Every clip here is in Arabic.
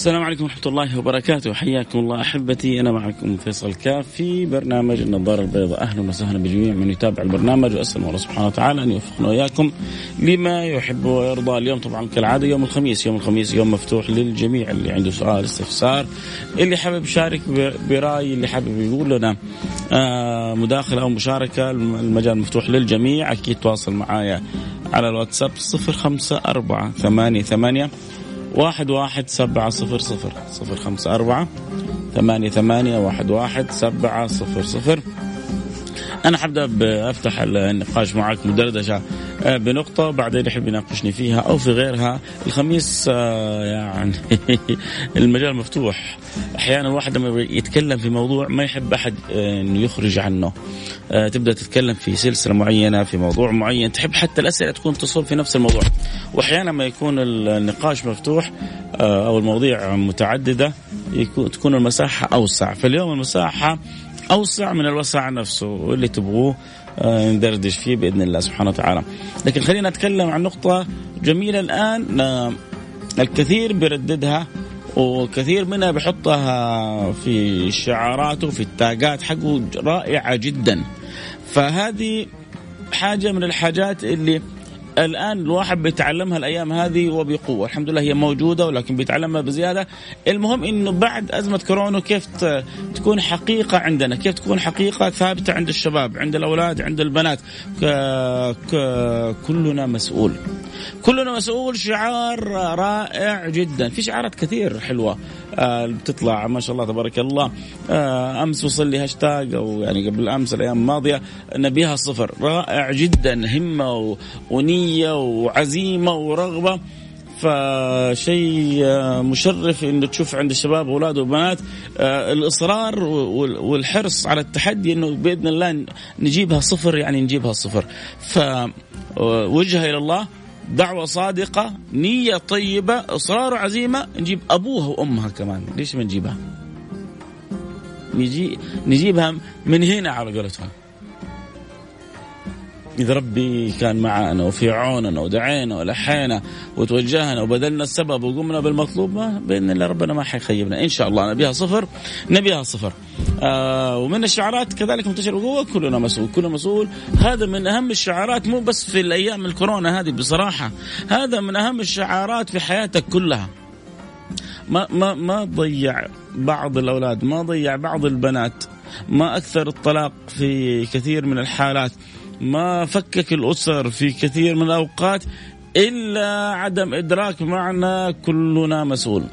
السلام عليكم ورحمة الله وبركاته. حياكم الله أحبتي. أنا معكم فيصل كاف في برنامج النظارة البيضاء. أهلا وسهلا بجميع من يتابع البرنامج وأسأل الله سبحانه وتعالى أن يوفقنا وإياكم لما يحب ويرضى. اليوم طبعا كالعادة يوم الخميس يوم الخميس يوم مفتوح للجميع اللي عنده سؤال استفسار. اللي حابب يشارك برأي اللي حابب يقول لنا آه، مداخلة أو مشاركة المجال مفتوح للجميع. أكيد تواصل معايا على الواتساب صفر خمسة أربعة ثمانية ثمانية واحد واحد سبعة صفر صفر. صفر خمسة أربعة ثمانية ثمانية واحد واحد سبعة صفر صفر. أنا حبدأ بأفتح النقاش معك مدردشة آه، بنقطة بعدين يحب يناقشني فيها أو في غيرها. الخميس آه، يعني المجال مفتوح. أحيانا الواحد لما يتكلم في موضوع ما يحب أحد آه، أنه يخرج عنه. تبدأ تتكلم في سلسلة معينة في موضوع معين تحب حتى الأسئلة تكون تصب في نفس الموضوع. وأحيانا ما يكون النقاش مفتوح أو المواضيع متعددة يكون تكون المساحة أوسع. فاليوم المساحة أوسع من الوسع نفسه واللي تبغوه آه، ندردش فيه بإذن الله سبحانه وتعالى. لكن خلينا نتكلم عن نقطة جميلة الآن آه، الكثير بيرددها وكثير منها بحطها في شعاراته في التاجات حقه رائعة جدا. فهذه حاجة من الحاجات اللي الآن الواحد بيتعلمها الأيام هذه وبقوة، الحمد لله هي موجودة ولكن بيتعلمها بزيادة، المهم إنه بعد أزمة كورونا كيف تكون حقيقة عندنا، كيف تكون حقيقة ثابتة عند الشباب، عند الأولاد، عند البنات، كلنا مسؤول. كلنا مسؤول شعار رائع جدا، في شعارات كثير حلوة آه، بتطلع. ما شاء الله تبارك الله. آه، أمس وصل لي هاشتاج أو يعني قبل امس الأيام الماضية نبيها صفر. رائع جدا همة ونية وعزيمة ورغبة. فشيء آه، مشرف إنه تشوف عند الشباب واولاد وبنات الإصرار والحرص على التحدي إنه بإذن الله نجيبها صفر يعني نجيبها صفر. فوجهه إلى الله. دعوة صادقة نية طيبة إصرار وعزيمة نجيب أبوها وأمها كمان. ليش ما نجيبها؟ نجي نجيبها من هنا على قولتهم. إذا ربي كان معنا وفي عوننا ودعينا ولحينا وتوجهنا وبذلنا السبب وقمنا بالمطلوب ما بإذن الله ربنا ما حيخيبنا. إن شاء الله نبيها صفر نبيها صفر. آه ومن الشعارات كذلك منتشر بقوة كلنا مسؤول كلنا مسؤول. هذا من أهم الشعارات مو بس في الأيام الكورونا هذه بصراحة. هذا من أهم الشعارات في حياتك كلها. ما ما ما ضيع بعض الأولاد ما ضيع بعض البنات ما أكثر الطلاق في كثير من الحالات. ما فكك الأسر في كثير من الأوقات إلا عدم إدراك معنى كلنا مسؤول.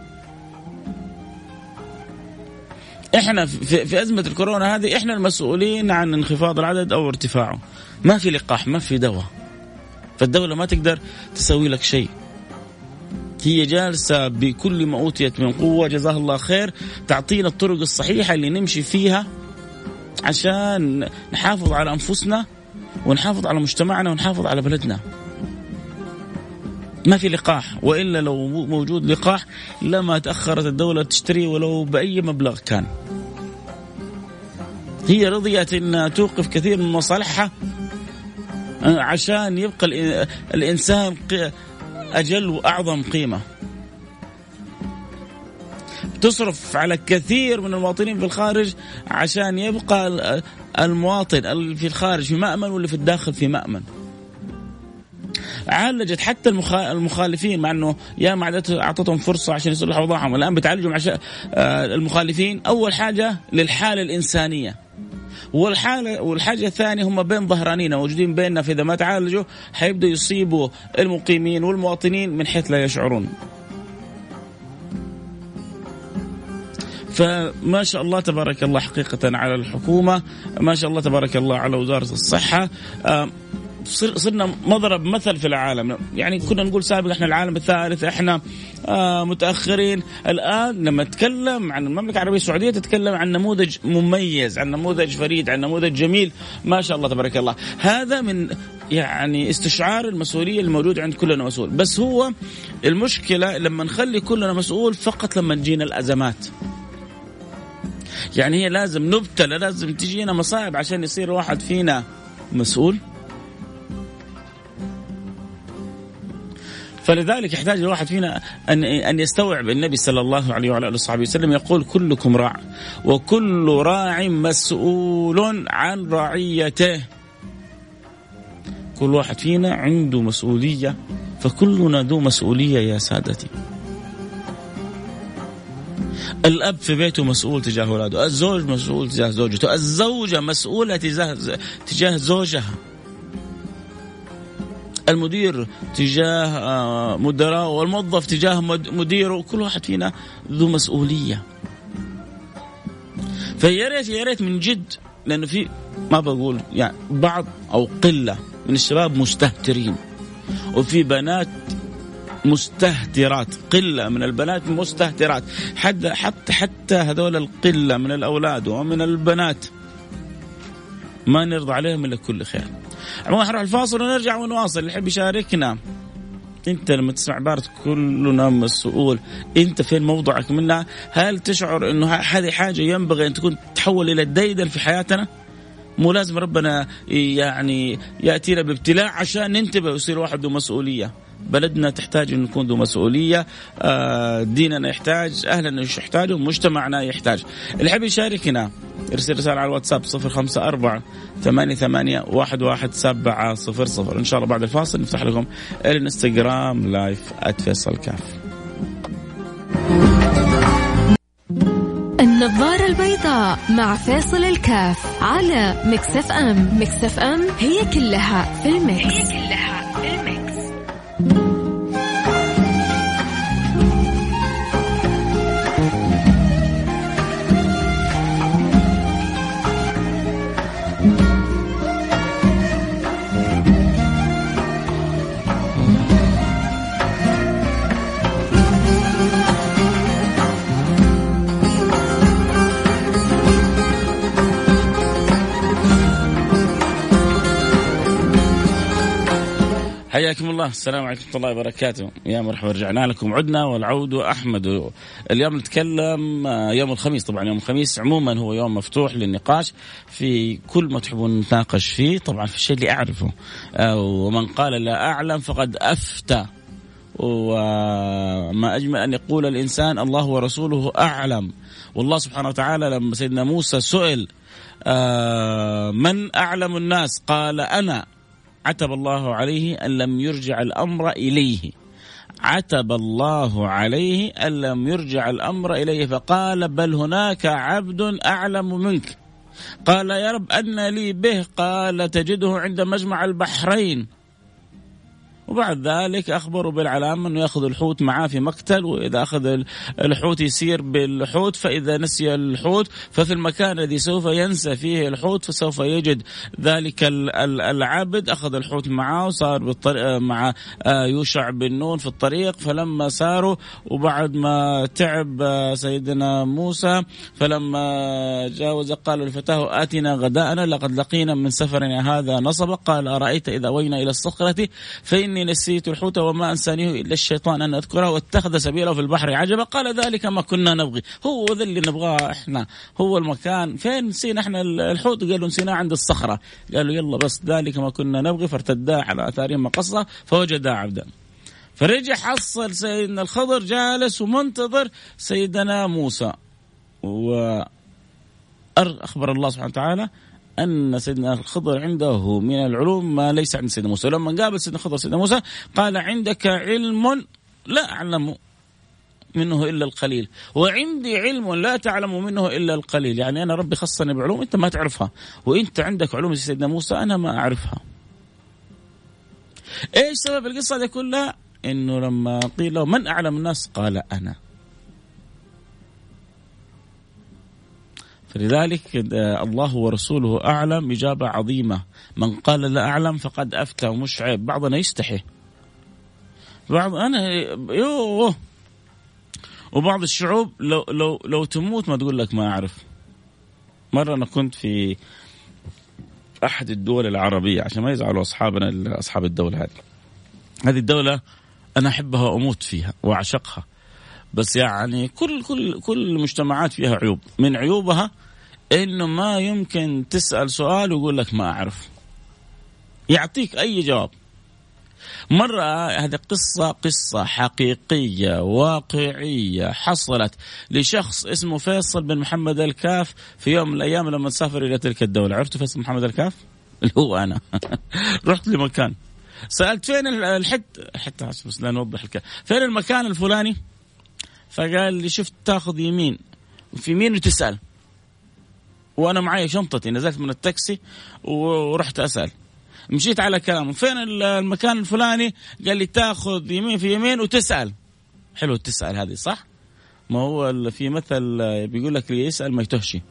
إحنا في, في أزمة الكورونا هذه إحنا المسؤولين عن انخفاض العدد أو ارتفاعه. ما في لقاح ما في دواء. فالدولة ما تقدر تسوي لك شيء. هي جالسة بكل ما أوتيت من قوة جزاها الله خير تعطينا الطرق الصحيحة اللي نمشي فيها عشان نحافظ على أنفسنا ونحافظ على مجتمعنا ونحافظ على بلدنا ما في لقاح وإلا لو موجود لقاح لما تأخرت الدولة تشتري ولو بأي مبلغ كان. هي رضيت إن توقف كثير من مصالحها آه، عشان يبقى الإنسان أجل وأعظم قيمة. تصرف على كثير من المواطنين في الخارج عشان يبقى المواطن في الخارج في مأمن واللي في الداخل في مأمن. عالجت حتى المخالفين مع إنه يا ما أعطتهم فرصة عشان يصلحوا اوضاعهم الآن بتعالجهم عشان آه، المخالفين. أول حاجة للحالة الإنسانية. والحاله والحاجة الثانية هم بين ظهرانين موجودين بيننا. فإذا ما تعالجوا حيبدوا يصيبوا المقيمين والمواطنين من حيث لا يشعرون. فما شاء الله تبارك الله حقيقة على الحكومة ما شاء الله تبارك الله على وزارة الصحة. صرنا مضرب مثل في العالم. يعني كنا نقول سابقا إحنا العالم الثالث إحنا آه متأخرين. الآن لما نتكلم عن المملكة العربية السعودية تتكلم عن نموذج مميز عن نموذج فريد عن نموذج جميل. ما شاء الله تبارك الله. هذا من يعني استشعار المسؤولية الموجودة عند كلنا مسؤول. بس هو المشكلة لما نخلي كلنا مسؤول فقط لما تجينا الأزمات. يعني هي لازم نبتلى لازم تجينا مصاعب عشان يصير واحد فينا مسؤول فلذلك يحتاج الواحد فينا ان أن يستوعب النبي صلى الله عليه وعلى آله وصحبه وسلم يقول كلكم راع وكل راع مسؤول عن رعيته. كل واحد فينا عنده مسؤولية فكلنا ذو مسؤولية يا سادتي. الأب في بيته مسؤول تجاه اولاده، الزوج مسؤول تجاه زوجته، الزوجة مسؤولة تجاه تجاه زوجها. المدير تجاه آه، مدراء والموظف تجاه مديره كل واحد فينا ذو مسؤولية فيا ريت يا ريت من جد لأنه في ما بقول يعني بعض أو قلة من الشباب مستهترين وفي بنات مستهترات قلة من البنات مستهترات. حتى حتى حتى هذول القلة من الأولاد ومن البنات ما نرضى عليهم إلا كل خير. عموما حنروح الفاصل ونرجع ونواصل. اللي يحب يشاركنا أنت لما تسمع عباره كلنا مسؤول. أنت فين موضعك منها هل تشعر إنه هذه حاجة ينبغي أن تكون تحول إلى الديدن في حياتنا؟ مو لازم ربنا يعني يأتينا بابتلاء عشان ننتبه ويصير واحد مسؤوليه بلدنا تحتاج أن نكون ذو مسؤولية آه، ديننا يحتاج أهلنا يحتاجوا مجتمعنا يحتاج. اللي يحب يشاركنا ارسل رسالة على الواتساب صفر خمسة أربعة ثمانية ثمانية واحد واحد سبعة صفر صفر. إن شاء الله بعد الفاصل نفتح لكم الانستغرام live @فيصل كاف. النظارة البيضاء مع فيصل كاف على Mix FM. Mix FM هي كلها في الـ mix. هي كلها الله السلام عليكم ورحمة الله وبركاته. يا مرحبا رجعنا لكم. عدنا والعود أحمد. اليوم نتكلم آه، يوم الخميس طبعا يوم الخميس عموما هو يوم مفتوح للنقاش في كل ما تحبون نتناقش فيه. طبعا في الشيء اللي أعرفه آه، ومن قال لا أعلم فقد أفتى. وما أجمل أن يقول الإنسان الله ورسوله أعلم. والله سبحانه وتعالى لما سيدنا موسى سئل آه، من أعلم الناس؟ قال أنا. عتب الله عليه أن لم يرجع الأمر إليه. عتب الله عليه أن لم يرجع الأمر إليه فقال بل هناك عبد أعلم منك. قال يا رب أن لي به. قال تجده عند مجمع البحرين. وبعد ذلك أخبروا بالعلامة أنه يأخذ الحوت معاه في مقتل وإذا أخذ الحوت يسير بالحوت فإذا نسي الحوت ففي المكان الذي سوف ينسى فيه الحوت فسوف يجد ذلك العبد. أخذ الحوت معاه وصار بالطريق مع آه، يوشع بن نون في الطريق. فلما ساروا وبعد ما تعب آه، سيدنا موسى فلما جاوز قال لفتاه آتنا غداءنا لقد لقينا من سفرنا هذا نصب قال أرأيت إذا وينا إلى الصخرة؟ فإني إني نسيت الحوت وما أنسانيه إلا الشيطان أن أذكره واتخذ سبيله في البحر عجبا. قال ذلك ما كنا نبغي. هو ذا اللي نبغاه إحنا. هو المكان. فين نسينا إحنا الحوت؟ قالوا نسيناه عند الصخرة. قالوا يلا بس ذلك ما كنا نبغي. فارتدا على آثارهم قصة فوجدا عبدا. فرجع حصل سيدنا الخضر جالس ومنتظر سيدنا موسى. و أخبر الله سبحانه وتعالى أن سيدنا الخضر عنده من العلوم ما ليس عند سيدنا موسى. لما قابل سيدنا الخضر سيدنا موسى قال عندك علم لا أعلم منه إلا القليل وعندي علم لا تعلم منه إلا القليل. يعني أنا ربي خصني بعلوم أنت ما تعرفها وإنت عندك علوم سيدنا موسى أنا ما أعرفها. إيش سبب القصة دي كلها؟ إنه لما قيل له من أعلم الناس؟ قال أنا. فلذلك الله ورسوله أعلم إجابة عظيمة. من قال لا أعلم فقد أفتى ومش عيب. بعضنا يستحي. بعض أنا يوه. وبعض الشعوب لو لو لو تموت ما تقول لك ما أعرف. مرة أنا كنت في أحد الدول العربية عشان ما يزعلوا أصحابنا أصحاب الدولة هذه. هذه الدولة أنا أحبها وأموت فيها وأعشقها. بس يعني كل كل كل المجتمعات فيها عيوب. من عيوبها إنه ما يمكن تسأل سؤال ويقول لك ما أعرف. يعطيك أي جواب. مرة هذه قصة قصة حقيقية واقعية حصلت لشخص اسمه فيصل بن محمد الكاف في يوم من الأيام لما سافر إلى تلك الدولة. عرفتوا فيصل محمد الكاف؟ اللي هو أنا. رحت لمكان. سألت فين الحت حتى بس لا نوضح الكلام فين المكان الفلاني؟ فقال لي شفت تاخذ يمين. في يمين وتسأل. وأنا معي شنطتي نزلت من التاكسي ورحت أسأل. مشيت على كلامه. فين المكان الفلاني؟ قال لي تاخذ يمين في يمين وتسأل. حلو تسأل هذه صح؟ ما هو في مثل بيقول لك اللي يسأل ما يتهشي.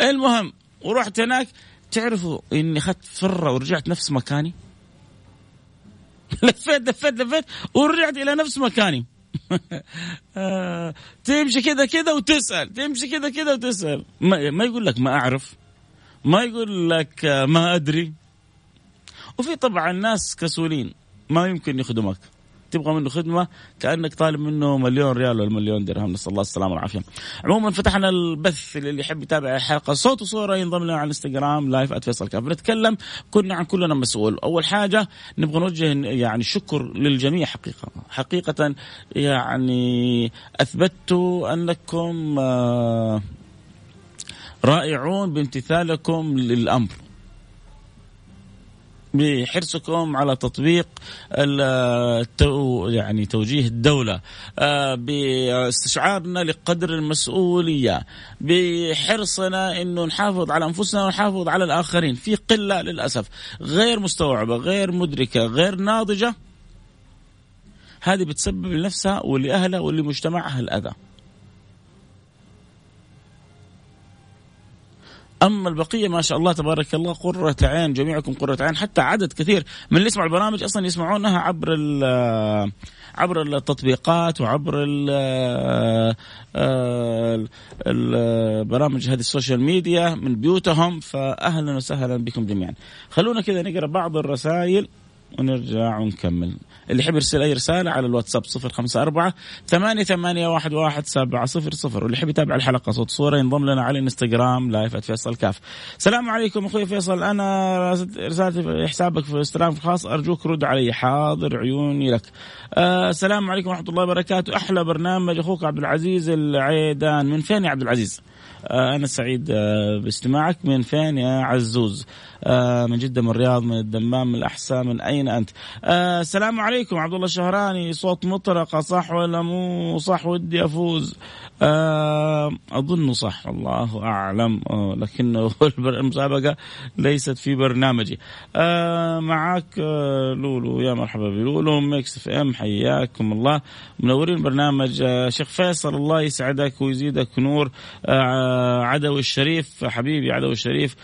المهم ورحت هناك. تعرفوا إني أخذت فرة ورجعت نفس مكاني؟ لفيت لفيت لفيت ورجعت إلى نفس مكاني. تمشي كذا كذا وتسأل تمشي كذا كذا وتسأل. ما يقول لك ما أعرف ما يقول لك ما أدري. وفي طبعا ناس كسولين ما يمكن يخدمك تبغى منه خدمة كأنك طالب منه مليون ريال ولا مليون درهم. نسأل الله السلامة والعافية. عموما فتحنا البث اللي يحب يتابع الحلقة. صوت وصورة ينضم لنا على الانستغرام لايف @فيصل كاف بنتكلم كنا عن كلنا مسؤول، أول حاجة نبغى نوجه يعني شكر للجميع حقيقة، حقيقة يعني اثبتوا أنكم آه، رائعون بامتثالكم للأمر. بحرصكم على تطبيق التو يعني توجيه الدولة. آه، باستشعارنا لقدر المسؤولية بحرصنا أنه نحافظ على أنفسنا ونحافظ على الآخرين. في قلة للأسف. غير مستوعبة غير مدركة غير ناضجة هذه بتسبب لنفسها ولأهلها ولمجتمعها الأذى. أما البقية ما شاء الله تبارك الله قرة عين جميعكم قرة عين حتى عدد كثير من اللي يسمعوا البرامج أصلا يسمعونها عبر عبر التطبيقات وعبر البرامج هذه ال social media من بيوتهم فاهلا وسهلا بكم جميعا. خلونا كذا نقرأ بعض الرسائل ونرجع ونكمل. اللي يحب يرسل أي رسالة على الواتساب 054 ثمانية ثمانية واحد واحد سبعة صفر صفر واللي يحب يتابع الحلقة صوت صورة ينضم لنا على الانستغرام live فيصل كاف. السلام عليكم أخوي فيصل أنا رسالتي في حسابك في الانستغرام الخاص أرجوك رد علي حاضر عيوني لك. آه السلام عليكم ورحمة الله وبركاته أحلى برنامج أخوك عبد العزيز العيدان من فين يا عبد العزيز؟ آه أنا سعيد آه باستماعك من فين يا عزوز؟ آه من جدة من الرياض من الدمام من الأحساء من أين أنت السلام عليكم عبد الله الشهراني. صوت مطرقة صح ولا مو صح؟ ودي أفوز. آه أظن صح الله أعلم. آه لكنه المسابقة ليست في برنامجي. آه معك لولو. يا مرحبا بلولو. Mix FM حياكم الله. منورين برنامج. شيخ فيصل الله يسعدك ويزيدك نور. آه عدوي الشريف حبيبي عدوي الشريف.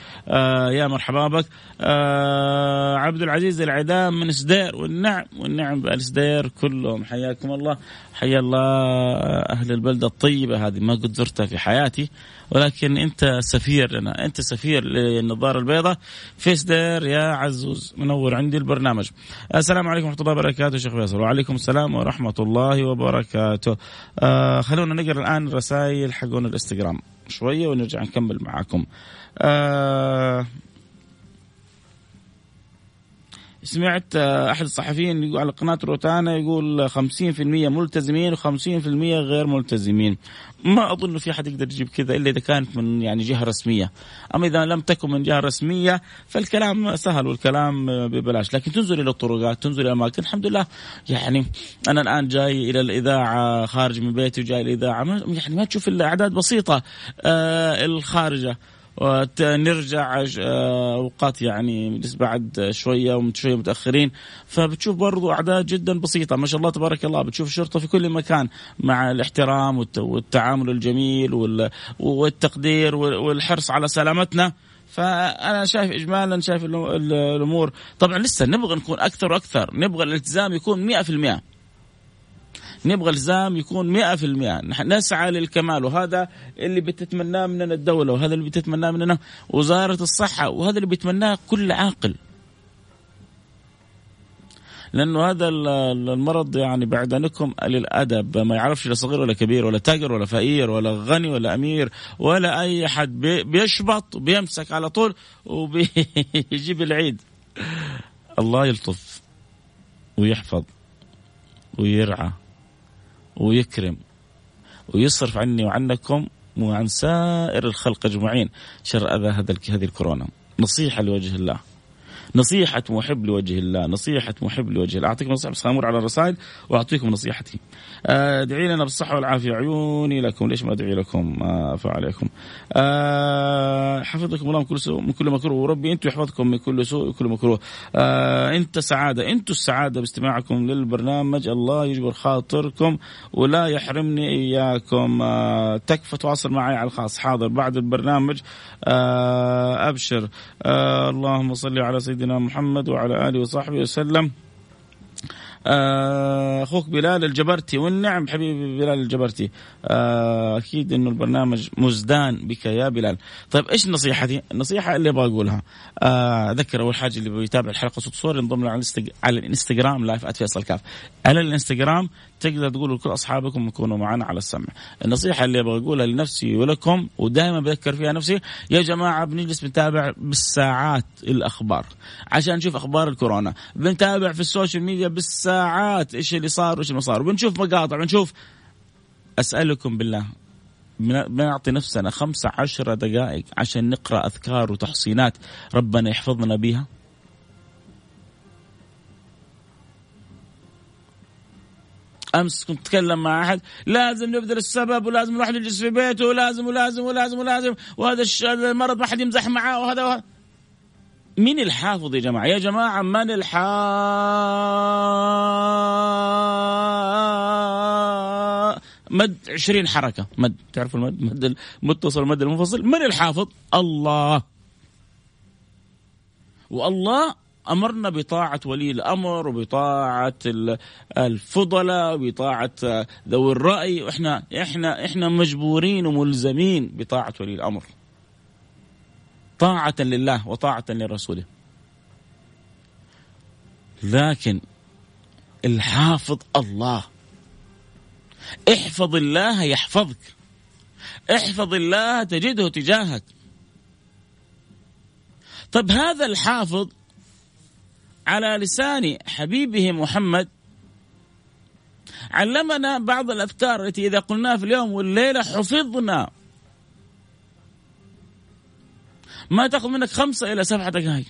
يا مرحبا بك. عبد العزيز العدام من سدير والنعم والنعم. بآل سدير كلهم. حياكم الله. حيا الله أهل البلدة الطيبة هذه. ما قد زرتها في حياتي ولكن أنت سفير لنا. أنت سفير للنظارة البيضاء. في سدير يا عزوز. منور عندي البرنامج. السلام عليكم ورحمة الله وبركاته شيخ فيصل. وعليكم السلام ورحمة الله وبركاته. آه خلونا نقرأ الآن رسائل حقون الإنستغرام. شوية ونرجع نكمل معاكم. آه سمعت آه، أحد الصحفيين يقول على قناة روتانا يقول 50% ملتزمين و50% غير ملتزمين. ما أظن في أحد يقدر يجيب كذا إلا إذا كانت من يعني جهة رسمية. أما إذا لم تكن من جهة رسمية فالكلام سهل والكلام ببلاش. لكن تنزل إلى الطرقات تنزل إلى الاماكن الحمد لله يعني أنا الآن جاي إلى الإذاعة خارج من بيتي وجاي الاذاعه يعني ما تشوف إلا أعداد بسيطة آه الخارجة. ونرجع آه، أوقات يعني بعد شوية وشويه متأخرين. فبتشوف برضو أعداد جدا بسيطة. ما شاء الله تبارك الله بتشوف الشرطه في كل مكان مع الاحترام والتعامل الجميل والتقدير والحرص على سلامتنا. فأنا شايف اجمالا شايف الأمور. طبعا لسه نبغى نكون أكثر وأكثر. نبغى الالتزام يكون 100% نبغى الزام يكون مئة في المئة. نسعى للكمال وهذا اللي بتتمناه مننا الدولة وهذا اللي بتتمناه مننا وزارة الصحة وهذا اللي بيتمناه كل عاقل. لأنه هذا المرض يعني بعد عنكم للأدب ما يعرفش لا صغير ولا كبير ولا تاجر ولا فقير ولا غني ولا أمير ولا أي حد بيشبط بيمسك على طول وبيجيب العيد. الله يلطف ويحفظ ويرعى. ويكرم ويصرف عني وعنكم وعن سائر الخلق أجمعين. شر أذى هذا هذه الكورونا. نصيحة لوجه الله. نصيحة محب لوجه الله نصيحة محب لوجه الله. أعطيكم نصيحة بس خامور على الرسائل وأعطيكم نصيحتي. ادعي لنا بالصحة والعافية. عيوني لكم. ليش ما أدعي لكم؟ ما عليكم. أه حفظكم الله من كل سوء من كل مكروه. وربي أنتم يحفظكم من كل سوء وكل مكروه. أنت سعادة أنتم السعادة باستماعكم للبرنامج. الله يجبر خاطركم ولا يحرمني إياكم. تكفى تواصل معي على الخاص. حاضر. بعد البرنامج أبشر. اللهم صل على سيدنا محمد وعلى آله وصحبه وسلم. آه، أخوك بلال الجبرتي والنعم حبيبي بلال الجبرتي. آه، أكيد إنه البرنامج مزدان بك يا بلال. طيب إيش نصيحتي النصيحة اللي أبغى أقولها. آه، أذكر أول حاجة اللي بيتابع الحلقة صوت صور ينضم على الإنستغرام live @فيصل كاف. على الإنستغرام تقدر تقول لكل أصحابكم يكونوا معنا على السمع. النصيحة اللي أبغى أقولها لنفسي ولكم ودائما بذكر فيها نفسي يا جماعة بنجلس بنتابع بالساعات الأخبار عشان نشوف أخبار الكورونا. بنتابع في ال social media بالساعات إيش اللي صار وإيش اللي ما صار. بنشوف مقاطع بنشوف أسألكم بالله بنعطي نفسنا خمسة عشر دقائق عشان نقرأ أذكار وتحصينات ربنا يحفظنا بها أمس كنت أتكلم مع أحد لازم نبذل السبب ولازم الواحد يجلس في بيته ولازم ولازم ولازم ولازم وهذا المرض ما حد يمزح معاه وهذا وهذا مين الحافظ يا جماعة؟ يا جماعة من الحافظ مد 20 حركة مد تعرفوا المد مد المتصل المد المنفصل من الحافظ؟ الله والله أمرنا بطاعة ولي الأمر وبطاعة الفضلاء وبطاعة ذوي الرأي وإحنا إحنا إحنا مجبورين وملزمين بطاعة ولي الأمر. طاعة لله وطاعة لرسوله. لكن الحافظ الله احفظ الله يحفظك احفظ الله تجده تجاهك طب هذا الحافظ على لسان حبيبه محمد. علمنا بعض الأفكار التي إذا قلناها في اليوم والليله حفظنا. ما تأخذ منك خمسة إلى سبعه دقائق.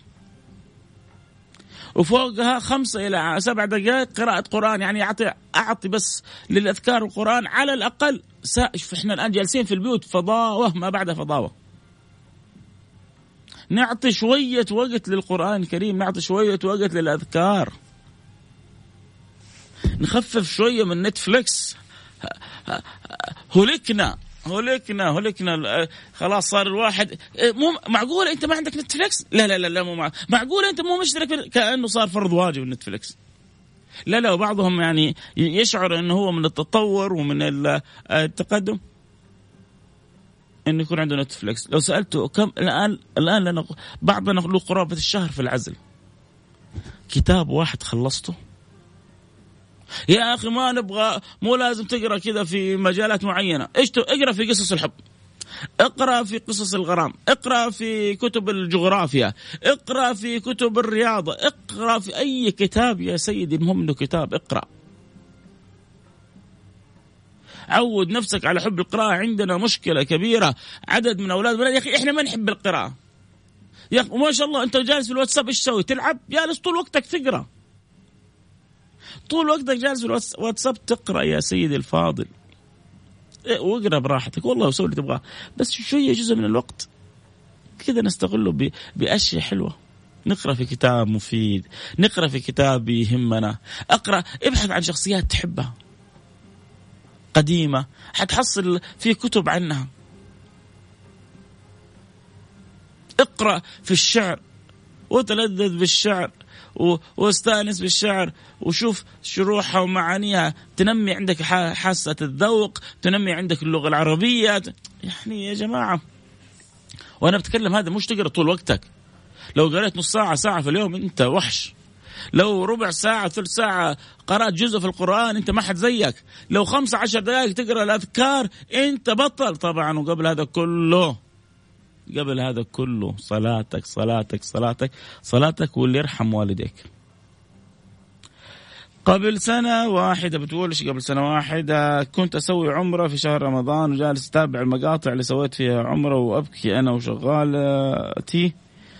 وفوقها خمسة إلى سبع دقائق قراءة قرآن. يعني أعطي أعطي بس للأذكار القرآن على الأقل. إحنا الآن جالسين في البيوت فضاوة ما بعد فضاوة. نعطي شوية وقت للقرآن الكريم نعطي شوية وقت للأذكار نخفف شوية من نتفليكس هلكنا هلكنا هلكنا خلاص صار الواحد مو معقول أنت ما عندك نتفليكس؟ لا لا لا, لا مو مع... معقول أنت مو مشترك كأنه صار فرض واجب النتفليكس. لا لا وبعضهم يعني يشعر إنه هو من التطور ومن التقدم انه يكون عنده نتفلكس لو سألته كم الآن الآن لنا بعضنا له قرابة الشهر في العزل. كتاب واحد خلصته. يا أخي ما نبغى مو لازم تقرأ كذا في مجالات معينة. إيش اقرأ في قصص الحب. اقرأ في قصص الغرام. اقرأ في كتب الجغرافيا. اقرأ في كتب الرياضة. اقرأ في أي كتاب يا سيدي المهم إنه كتاب اقرأ. عود نفسك على حب القراءة. عندنا مشكلة كبيرة. عدد من أولاد يا أخي إحنا ما نحب القراءة. يا أخي ما شاء الله أنت جالس في الواتساب إيش تسوي؟ تلعب؟ جالس طول وقتك تقرأ. طول وقتك جالس في الواتساب تقرأ يا سيدي الفاضل. إيه، واقرأ براحتك. والله وسوي اللي تبغاه. بس شوية جزء من الوقت كذا نستغله بأشياء حلوة. نقرأ في كتاب مفيد. نقرأ في كتاب يهمنا. أقرأ ابحث عن شخصيات تحبها. قديمة. حتحصل في كتب عنها. اقرأ في الشعر وتلذذ بالشعر واستأنس بالشعر وشوف شروحها ومعانيها. تنمي عندك حاسة الذوق تنمي عندك اللغة العربية. يعني يا جماعة وأنا بتكلم هذا مش تقرأ طول وقتك. لو قريت نص ساعة ساعة في اليوم أنت وحش. لو ربع ساعة ثلث ساعة قرأت جزء في القرآن أنت ما حد زيك. لو خمسة عشر دقائق تقرأ الأذكار أنت بطل طبعا وقبل هذا كله. قبل هذا كله. صلاتك صلاتك صلاتك صلاتك واللي يرحم والديك. قبل سنة واحدة بتقول إيش قبل سنة واحدة؟ كنت أسوي عمرة في شهر رمضان وجالس أتابع المقاطع اللي سويت فيها عمرة وأبكي أنا وشغالتي.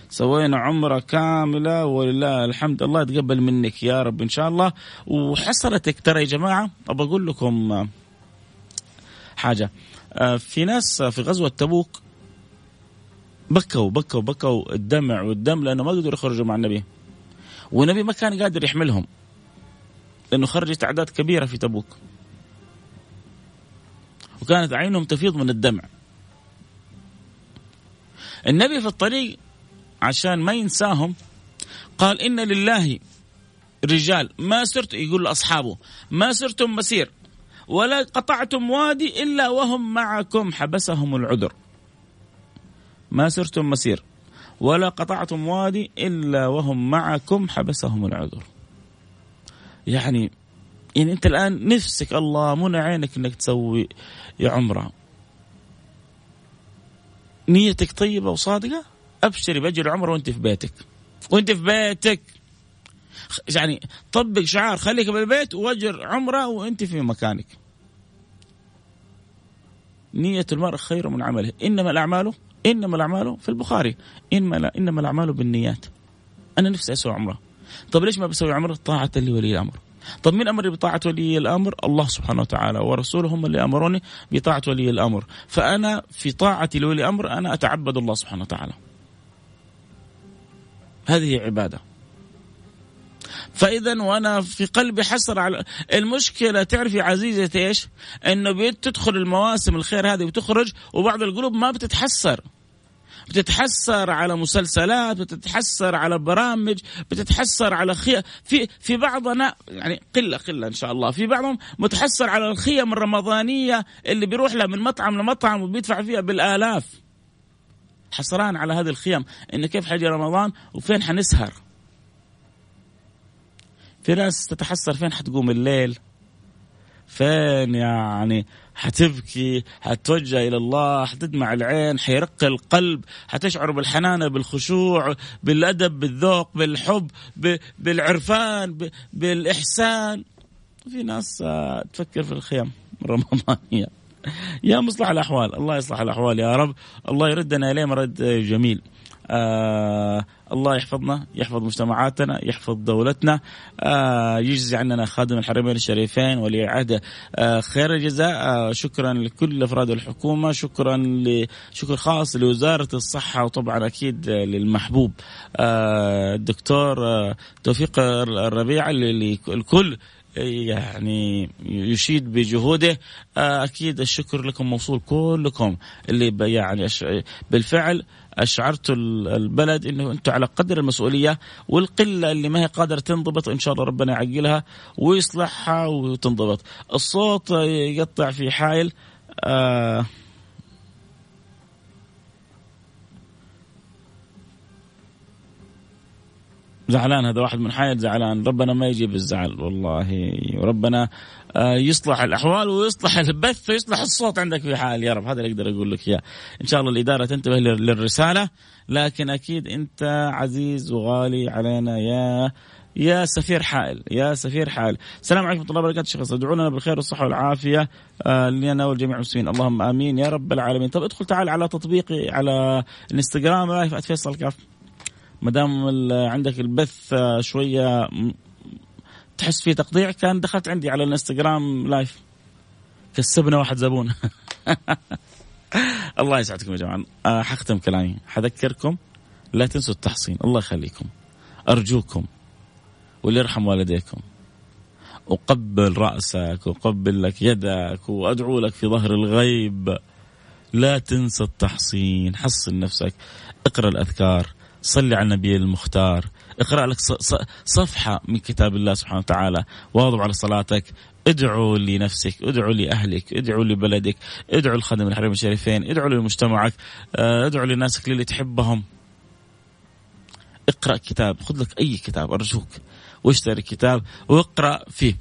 سوينا عمرة كاملة ولله الحمد. الله يتقبل منك يا رب إن شاء الله. وحصلتك ترى يا جماعة أبغى أقول لكم حاجة. آه، في ناس في غزوة تبوك بكوا بكوا بكوا الدمع والدم لأنه ما قدروا يخرجوا مع النبي. والنبي ما كان قادر يحملهم لأنه خرجت أعداد كبيرة في تبوك. وكانت عينهم تفيض من الدمع. النبي في الطريق عشان ما ينساهم. قال إن لله رجال ما سرت يقول لأصحابه ما سرتم مسير ولا قطعتم وادي إلا وهم معكم حبسهم العذر. ما سرتم مسير ولا قطعتم وادي إلا وهم معكم حبسهم العذر. يعني يعني أنت الآن نفسك الله منى عينك أنك تسوي عمرة. نيتك طيبة وصادقة؟ أبشري باجر عمره وأنت في بيتك. وأنت في بيتك. يعني طبق شعار خليك بالبيت وأجر عمرة وأنت في مكانك. نية المرء خير من عمله. إنما الأعمال إنما الأعمال في البخاري. إنما لا إنما الأعمال بالنيات. أنا نفسي أسوي عمرة. طب ليش ما بسوي عمرة؟ طاعة لولي الأمر. طب مين أمر بطاعة ولي الأمر؟ الله سبحانه وتعالى ورسوله هم اللي أمروني بطاعة ولي الأمر، فأنا في طاعة لولي الأمر أنا أتعبد الله سبحانه وتعالى. هذه عبادة. فإذا وأنا في قلبي حسر على المشكلة. تعرف يا عزيزتي إيش؟ إنه بتدخل المواسم الخير هذه وتخرج وبعض القلوب ما بتتحسر. بتتحسر على مسلسلات بتتحسر على برامج بتتحسر على خي... في في بعضنا يعني قلة قلة إن شاء الله. في بعضهم متحسر على الخيم الرمضانية اللي بيروح لها من مطعم لمطعم وبيدفع فيها بالآلاف. حسران على هذه الخيم إن كيف حيجي رمضان وفين حنسهر؟ في ناس تتحسر فين حتقوم الليل؟ فين يعني حتبكي حتوجه إلى الله حتدمع العين حيرق القلب حتشعر بالحنانة بالخشوع بالأدب بالذوق بالحب بالعرفان بالإحسان. في ناس آه، تفكر في الخيام الرمضانية. يا مصلح الأحوال الله يصلح الأحوال يا رب. الله يردنا إليه مرد جميل. آه الله يحفظنا يحفظ مجتمعاتنا يحفظ دولتنا. آه يجزي عننا خادم الحرمين الشريفين ولي عهده. آه خير الجزاء. آه شكرا لكل أفراد الحكومة شكرا شكر خاص لوزارة الصحة وطبعا أكيد للمحبوب. آه الدكتور آه توفيق الربيع الكل يعني يشيد بجهوده آه، أكيد الشكر لكم موصول كلكم اللي يعني بالفعل اشعرتوا البلد إنه أنتم على قدر المسؤولية والقلة اللي ما هي قادرة تنضبط ان شاء الله ربنا يعقلها ويصلحها وتنضبط. الصوت يقطع في حائل آه زعلان هذا واحد من حائل زعلان. ربنا ما يجيب الزعل والله. وربنا آه، يصلح الأحوال ويصلح البث ويصلح الصوت عندك في حال. يا رب هذا اللي أقدر أقول لك إياه. إن شاء الله الإدارة تنتبه للرسالة. لكن أكيد أنت عزيز وغالي علينا. يا يا سفير حائل يا سفير حائل. السلام عليكم ورحمة الله وبركاته شيخ. ادعوا لنا بالخير والصحة والعافية. آه لنا ولجميع المسلمين اللهم آمين. يا رب العالمين. طب ادخل تعال على تطبيقي على الإنستغرام. live فيصل كاف. ما دام عندك البث آه، شوية تحس فيه تقطيع كان دخلت عندي على الانستغرام live كسبنا واحد زبون. الله يسعدكم يا جماعة. آه، حختم كلامي. حذكركم لا تنسوا التحصين. الله يخليكم. أرجوكم واللي يرحم والديكم. أقبل رأسك وأقبل لك يدك وأدعو لك في ظهر الغيب. لا تنسى التحصين. حصن نفسك. اقرأ الأذكار. صلي على النبي المختار. اقرأ لك صفحة من كتاب الله سبحانه وتعالى. واظب على صلاتك. ادعو لنفسك. ادعو لأهلك. ادعو لبلدك. ادعو لخدم الحرمين الشريفين. ادعو لمجتمعك. آه، ادعو لناسك اللي تحبهم. اقرأ كتاب. خذ لك أي كتاب أرجوك. واشتري كتاب واقرأ فيه.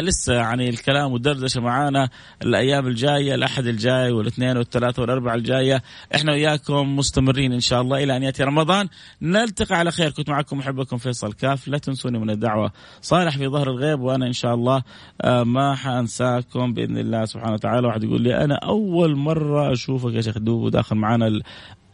لسه يعني الكلام والدردشه معانا الأيام الجاية الأحد الجاي والاثنين والثلاثة والاربعاء الجاية. إحنا وياكم مستمرين إن شاء الله إلى أن يأتي رمضان. نلتقي على خير. كنت معكم محبكم فيصل كاف. لا تنسوني من الدعوة. صالح في ظهر الغيب وأنا إن شاء الله آه، ما حأنساكم بإذن الله سبحانه وتعالى. واحد يقول لي أنا أول مرة أشوفك يا شيخ دوب وداخل معنا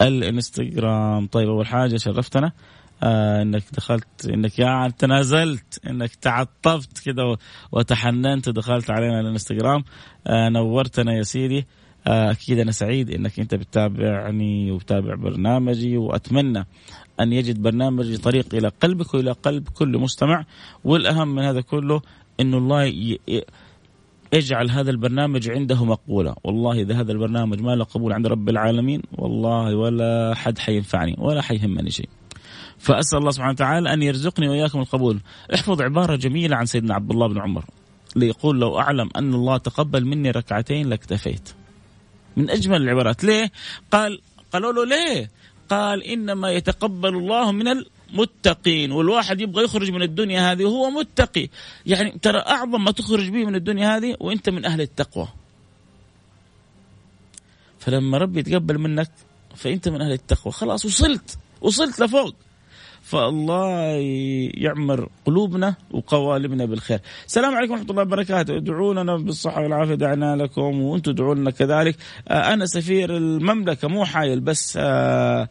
الإنستغرام. طيب أول حاجة شرفتنا. آه إنك دخلت إنك يعني تنازلت إنك تعطفت كذا وتحننت ودخلت علينا الإنستغرام. آه نورتنا يا سيدي. آه أكيد أنا سعيد إنك أنت بتتابعني وبتابع برنامجي وأتمنى أن يجد برنامجي طريق إلى قلبك وإلى قلب كل مستمع. والأهم من هذا كله انه الله ي... اجعل هذا البرنامج عنده مقبوله والله إذا هذا البرنامج ما له قبول عند رب العالمين والله ولا حد حينفعني ولا حيهمني شيء. فأسأل الله سبحانه وتعالى أن يرزقني وإياكم القبول. احفظ عبارة جميلة عن سيدنا عبد الله بن عمر ليقول لو أعلم أن الله تقبل مني ركعتين لاكتفيت. من أجمل العبارات. ليه؟ قال قالوا له ليه؟ قال إنما يتقبل الله من المتقين والواحد يبغى يخرج من الدنيا هذه وهو متقي. يعني ترى أعظم ما تخرج به من الدنيا هذه وأنت من أهل التقوى. فلما ربي يتقبل منك فأنت من أهل التقوى. خلاص وصلت وصلت لفوق. فالله يعمر قلوبنا وقوالبنا بالخير. السلام عليكم ورحمة الله وبركاته. ادعوا لنا بالصحة والعافية دعنا لكم وأنتم ادعوا لنا كذلك. آه، أنا سفير المملكة مو حايل بس آه،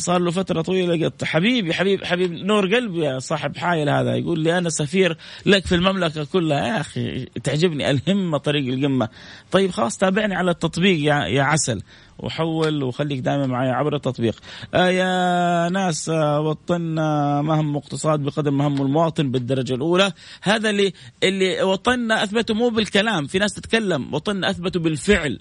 صار له فترة طويلة قلت حبيبي حبيب حبيب نور قلبي يا صاحب حايل هذا. يقول لي أنا سفير لك في المملكة كلها. يا أخي تعجبني الهمة طريق القمة. طيب خلاص تابعني على التطبيق يا, يا عسل. وحول وخليك دائما معي عبر التطبيق. آه يا ناس آه وطننا مهم اقتصاد بقدر مهم المواطن بالدرجة الأولى. هذا اللي اللي وطننا أثبته مو بالكلام. في ناس تتكلم وطننا أثبته بالفعل.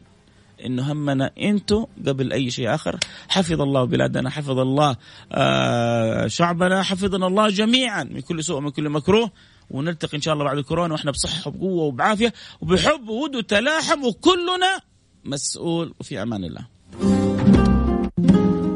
إنه همنا أنتم قبل أي شيء آخر. حفظ الله بلادنا حفظ الله آه شعبنا حفظنا الله جميعا من كل سوء ومن كل مكروه. ونلتقي إن شاء الله بعد الكورونا وإحنا بصحة وبقوة وبعافية وبحب وود وتلاحم وكلنا مسؤول وفي أمان الله.